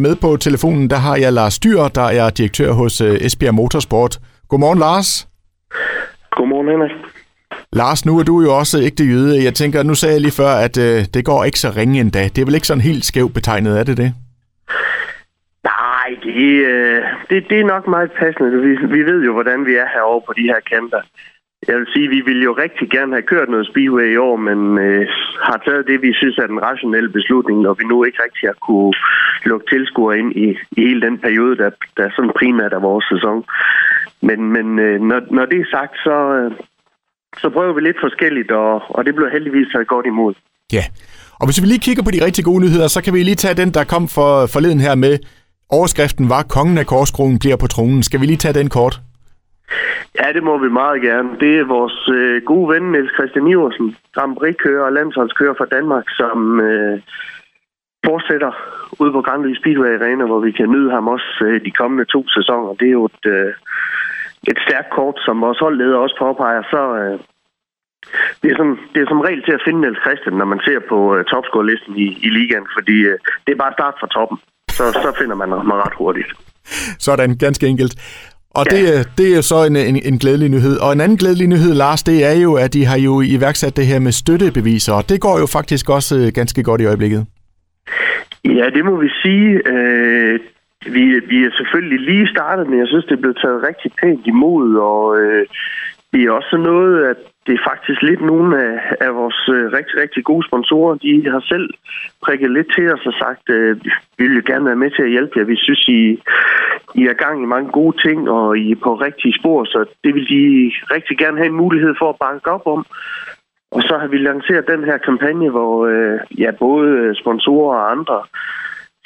Med på telefonen, der har jeg Lars Dyr, der er direktør hos øh, Esbjerg Motorsport. Godmorgen, Lars. Godmorgen, Henrik. Lars, nu er du jo også ægte jøde. Jeg tænker, nu sagde jeg lige før, at øh, det går ikke så ringe endda. Det er vel ikke sådan helt skævt betegnet, er det det? Nej, det, øh, det, det er nok meget passende. Vi, vi ved jo, hvordan vi er herovre på de her kanter. Jeg vil sige, vi ville jo rigtig gerne have kørt noget Speedway i år, men øh, har taget det, vi synes er den rationelle beslutning, når vi nu ikke rigtig har kunne lukke tilskuere ind i, i hele den periode, der, der sådan primært er vores sæson. Men, men øh, når, når det er sagt, så, øh, så prøver vi lidt forskelligt, og, og det bliver heldigvis taget godt imod. Ja, og hvis vi lige kigger på de rigtig gode nyheder, så kan vi lige tage den, der kom for forleden her med. Overskriften var, kongen af korskronen bliver på tronen. Skal vi lige tage den kort? Ja, det må vi meget gerne. Det er vores øh, gode ven, Niels Christian Iversen, Grand Prix-kører og landsholdskører fra Danmark, som øh, fortsætter ude på Grand Prix Speedway Arena, hvor vi kan nyde ham også øh, de kommende to sæsoner. Det er jo et, øh, et stærkt kort, som vores holdleder også påpeger. Så øh, det, er som, det er som regel til at finde Niels Christian, når man ser på øh, topscore-listen i, i ligaen, fordi øh, det er bare start fra toppen. Så, så finder man ham ret hurtigt. Sådan, ganske enkelt. Og ja. det, det er så en, en, en glædelig nyhed. Og en anden glædelig nyhed, Lars, det er jo, at de har jo iværksat det her med støttebeviser, og det går jo faktisk også øh, ganske godt i øjeblikket. Ja, det må vi sige. Øh, vi, vi er selvfølgelig lige startet, men jeg synes, det er blevet taget rigtig pænt imod, og øh, det er også noget, at det er faktisk lidt nogle af, af vores øh, rigtig, rigtig gode sponsorer. De har selv prikket lidt til os og sagt, øh, vi vil gerne være med til at hjælpe jer. Vi synes, I, I er gang i mange gode ting, og I er på rigtige spor, så det vil de rigtig gerne have en mulighed for at banke op om. Og så har vi lanceret den her kampagne, hvor øh, ja, både øh, sponsorer og andre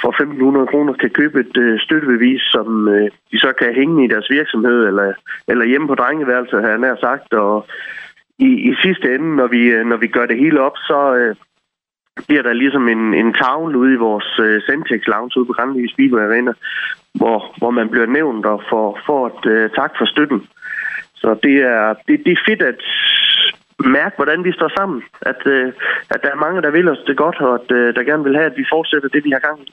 for 1.500 kroner kan købe et øh, støttebevis, som øh, de så kan hænge i deres virksomhed eller, eller hjemme på drengeværelset, har jeg nær sagt. Og i, i sidste ende, når vi, øh, når vi gør det hele op, så øh, bliver der ligesom en, en tavle ude i vores øh, Centex Lounge ude på Grandlige Speedway Arena, hvor, hvor man bliver nævnt og får, får et øh, tak for støtten. Så det er, det, det er fedt at mærke, hvordan vi står sammen. At, øh, at der er mange, der vil os det godt, og at øh, der gerne vil have, at vi fortsætter det, vi har gang i.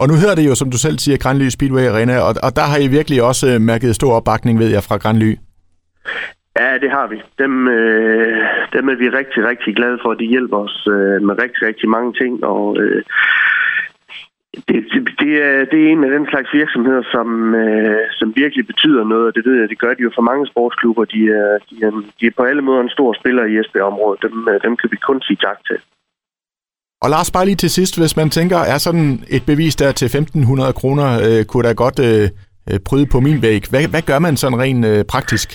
Og nu hedder det jo, som du selv siger, Grandly Speedway Arena, og, og der har I virkelig også øh, mærket stor opbakning, ved jeg, fra Grandly. Ja, det har vi. Dem, øh, dem er vi rigtig, rigtig glade for. De hjælper os øh, med rigtig, rigtig mange ting, og øh, det, det, er, det er en af den slags virksomheder, som, øh, som virkelig betyder noget, og det ved jeg, det gør de jo for mange sportsklubber. De er, de er, de er på alle måder en stor spiller i Esbjerg-området. Dem, øh, dem kan vi kun sige tak til. Og Lars, bare lige til sidst, hvis man tænker, er sådan et bevis der til 1.500 kroner, øh, kunne da godt øh, øh, pryde på min væg. Hvad, hvad gør man sådan rent øh, praktisk?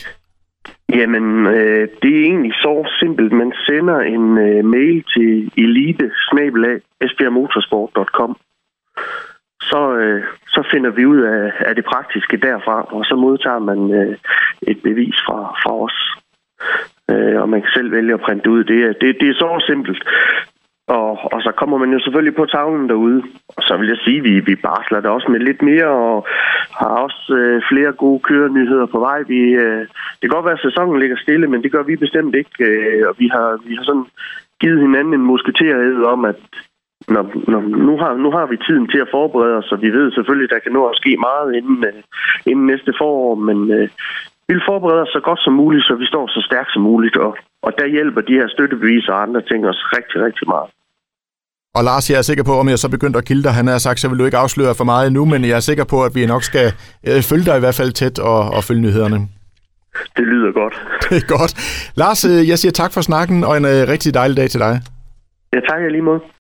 Jamen, øh, det er egentlig så simpelt. Man sender en øh, mail til elite så, øh, så finder vi ud af, af det praktiske derfra, og så modtager man øh, et bevis fra, fra os. Øh, og man kan selv vælge at printe ud. Det er, det, det er så simpelt. Og, og så kommer man jo selvfølgelig på tavlen derude. Og så vil jeg sige, at vi, vi barsler det også med lidt mere, og har også øh, flere gode kørenyheder på vej. Vi, øh, det kan godt være, at sæsonen ligger stille, men det gør vi bestemt ikke. Øh, og vi har, vi har sådan givet hinanden en musketerhed om, at når, når, nu, har, nu har vi tiden til at forberede os, og vi ved selvfølgelig, at der kan nå at ske meget inden, øh, inden næste forår, men øh, vi vil forberede os så godt som muligt, så vi står så stærkt som muligt, og, og der hjælper de her støttebeviser og andre ting os rigtig, rigtig meget. Og Lars, jeg er sikker på, om jeg så begyndte at kilde dig, han har sagt, så vil du ikke afsløre for meget nu, men jeg er sikker på, at vi nok skal øh, følge dig i hvert fald tæt og, og følge nyhederne. Det lyder godt. Det er godt. Lars, øh, jeg siger tak for snakken, og en øh, rigtig dejlig dag til dig. Ja, tak lige måde.